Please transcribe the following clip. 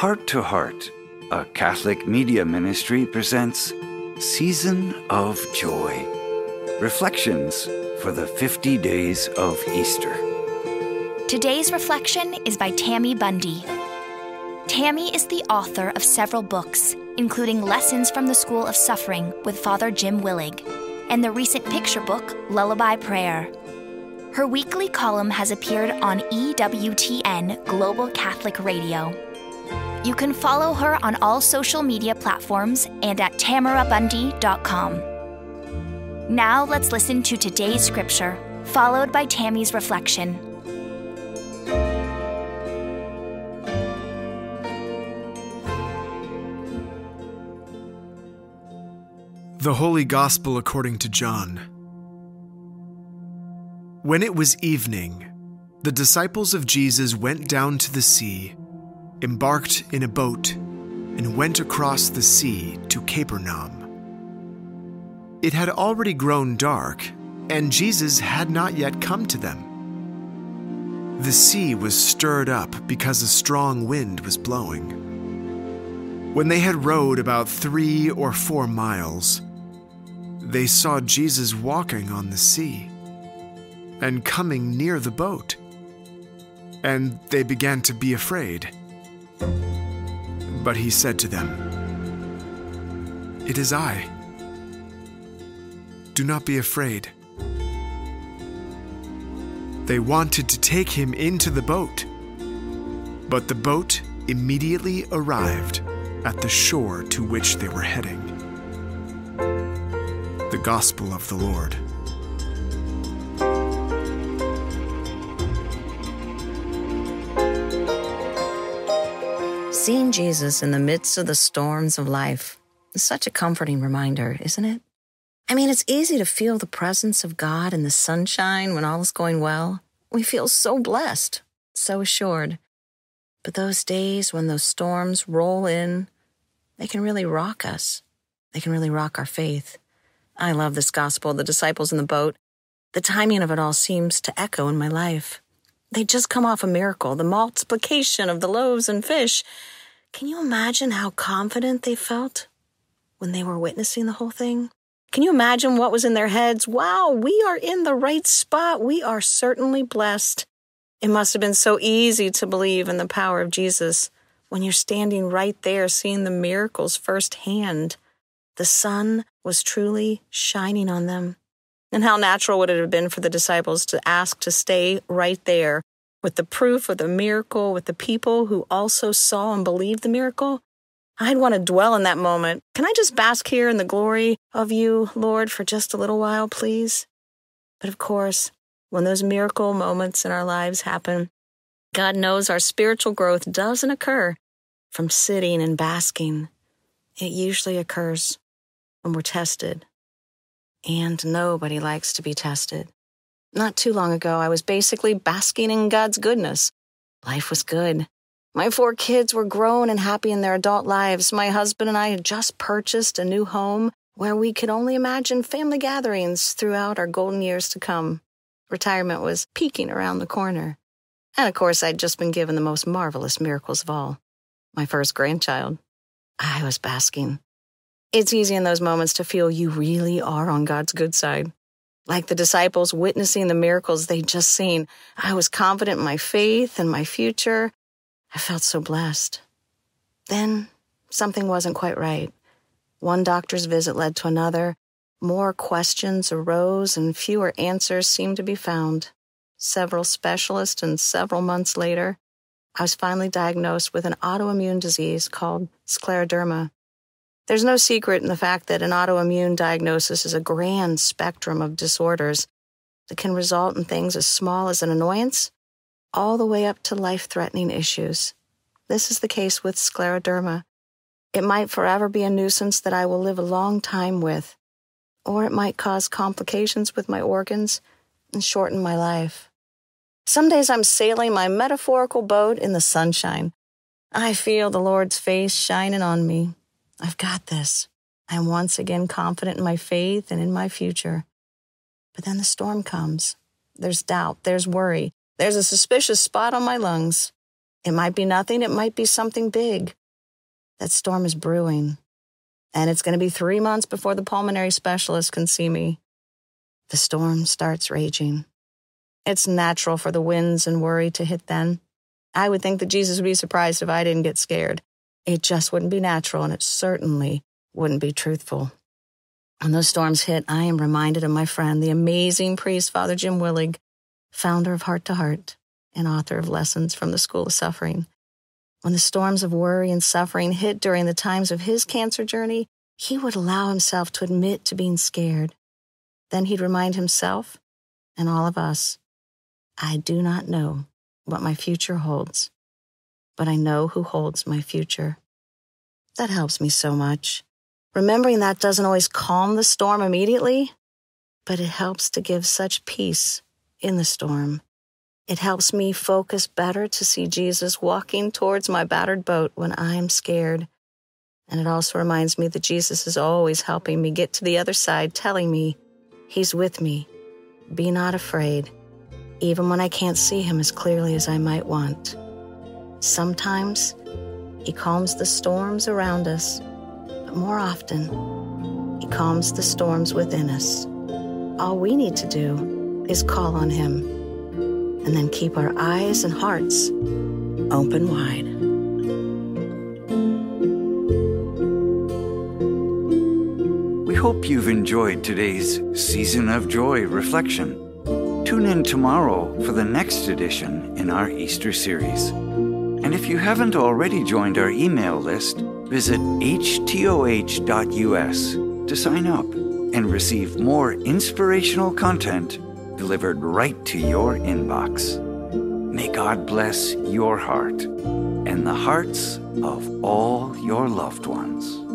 Heart to Heart, a Catholic media ministry, presents Season of Joy Reflections for the 50 Days of Easter. Today's reflection is by Tammy Bundy. Tammy is the author of several books, including Lessons from the School of Suffering with Father Jim Willig and the recent picture book Lullaby Prayer. Her weekly column has appeared on EWTN Global Catholic Radio. You can follow her on all social media platforms and at tamarabundy.com. Now let's listen to today's scripture, followed by Tammy's reflection. The Holy Gospel according to John. When it was evening, the disciples of Jesus went down to the sea, embarked in a boat, and went across the sea to Capernaum. It had already grown dark, and Jesus had not yet come to them. The sea was stirred up because a strong wind was blowing. When they had rowed about three or four miles, they saw Jesus walking on the sea and coming near the boat. And they began to be afraid. But he said to them, It is I. Do not be afraid. They wanted to take him into the boat, but the boat immediately arrived at the shore to which they were heading. The Gospel of the Lord. Seeing Jesus in the midst of the storms of life is such a comforting reminder, isn't it? I mean, it's easy to feel the presence of God in the sunshine when all is going well. We feel so blessed, so assured. But those days when those storms roll in, they can really rock us. They can really rock our faith. I love this gospel, the disciples in the boat. The timing of it all seems to echo in my life. They just come off a miracle, the multiplication of the loaves and fish. Can you imagine how confident they felt when they were witnessing the whole thing? Can you imagine what was in their heads? Wow, we are in the right spot. We are certainly blessed. It must have been so easy to believe in the power of Jesus when you're standing right there seeing the miracles firsthand. The sun was truly shining on them. And how natural would it have been for the disciples to ask to stay right there with the proof of the miracle, with the people who also saw and believed the miracle? I'd want to dwell in that moment. Can I just bask here in the glory of you, Lord, for just a little while, please? But of course, when those miracle moments in our lives happen, God knows our spiritual growth doesn't occur from sitting and basking. It usually occurs when we're tested and nobody likes to be tested. Not too long ago, I was basically basking in God's goodness. Life was good. My four kids were grown and happy in their adult lives. My husband and I had just purchased a new home where we could only imagine family gatherings throughout our golden years to come. Retirement was peeking around the corner. And of course, I'd just been given the most marvelous miracles of all my first grandchild. I was basking. It's easy in those moments to feel you really are on God's good side. Like the disciples witnessing the miracles they'd just seen, I was confident in my faith and my future. I felt so blessed. Then something wasn't quite right. One doctor's visit led to another. More questions arose and fewer answers seemed to be found. Several specialists, and several months later, I was finally diagnosed with an autoimmune disease called scleroderma. There's no secret in the fact that an autoimmune diagnosis is a grand spectrum of disorders that can result in things as small as an annoyance all the way up to life threatening issues. This is the case with scleroderma. It might forever be a nuisance that I will live a long time with, or it might cause complications with my organs and shorten my life. Some days I'm sailing my metaphorical boat in the sunshine. I feel the Lord's face shining on me. I've got this. I am once again confident in my faith and in my future. But then the storm comes. There's doubt, there's worry, there's a suspicious spot on my lungs. It might be nothing, it might be something big. That storm is brewing, and it's going to be three months before the pulmonary specialist can see me. The storm starts raging. It's natural for the winds and worry to hit then. I would think that Jesus would be surprised if I didn't get scared. It just wouldn't be natural, and it certainly wouldn't be truthful. When those storms hit, I am reminded of my friend, the amazing priest, Father Jim Willig, founder of Heart to Heart and author of Lessons from the School of Suffering. When the storms of worry and suffering hit during the times of his cancer journey, he would allow himself to admit to being scared. Then he'd remind himself and all of us I do not know what my future holds, but I know who holds my future. That helps me so much. Remembering that doesn't always calm the storm immediately, but it helps to give such peace in the storm. It helps me focus better to see Jesus walking towards my battered boat when I am scared. And it also reminds me that Jesus is always helping me get to the other side, telling me He's with me. Be not afraid, even when I can't see Him as clearly as I might want. Sometimes He calms the storms around us but more often, He calms the storms within us. All we need to do is call on Him and then keep our eyes and hearts open wide. We hope you've enjoyed today's Season of Joy reflection. Tune in tomorrow for the next edition in our Easter series. And if you haven't already joined our email list, Visit htoh.us to sign up and receive more inspirational content delivered right to your inbox. May God bless your heart and the hearts of all your loved ones.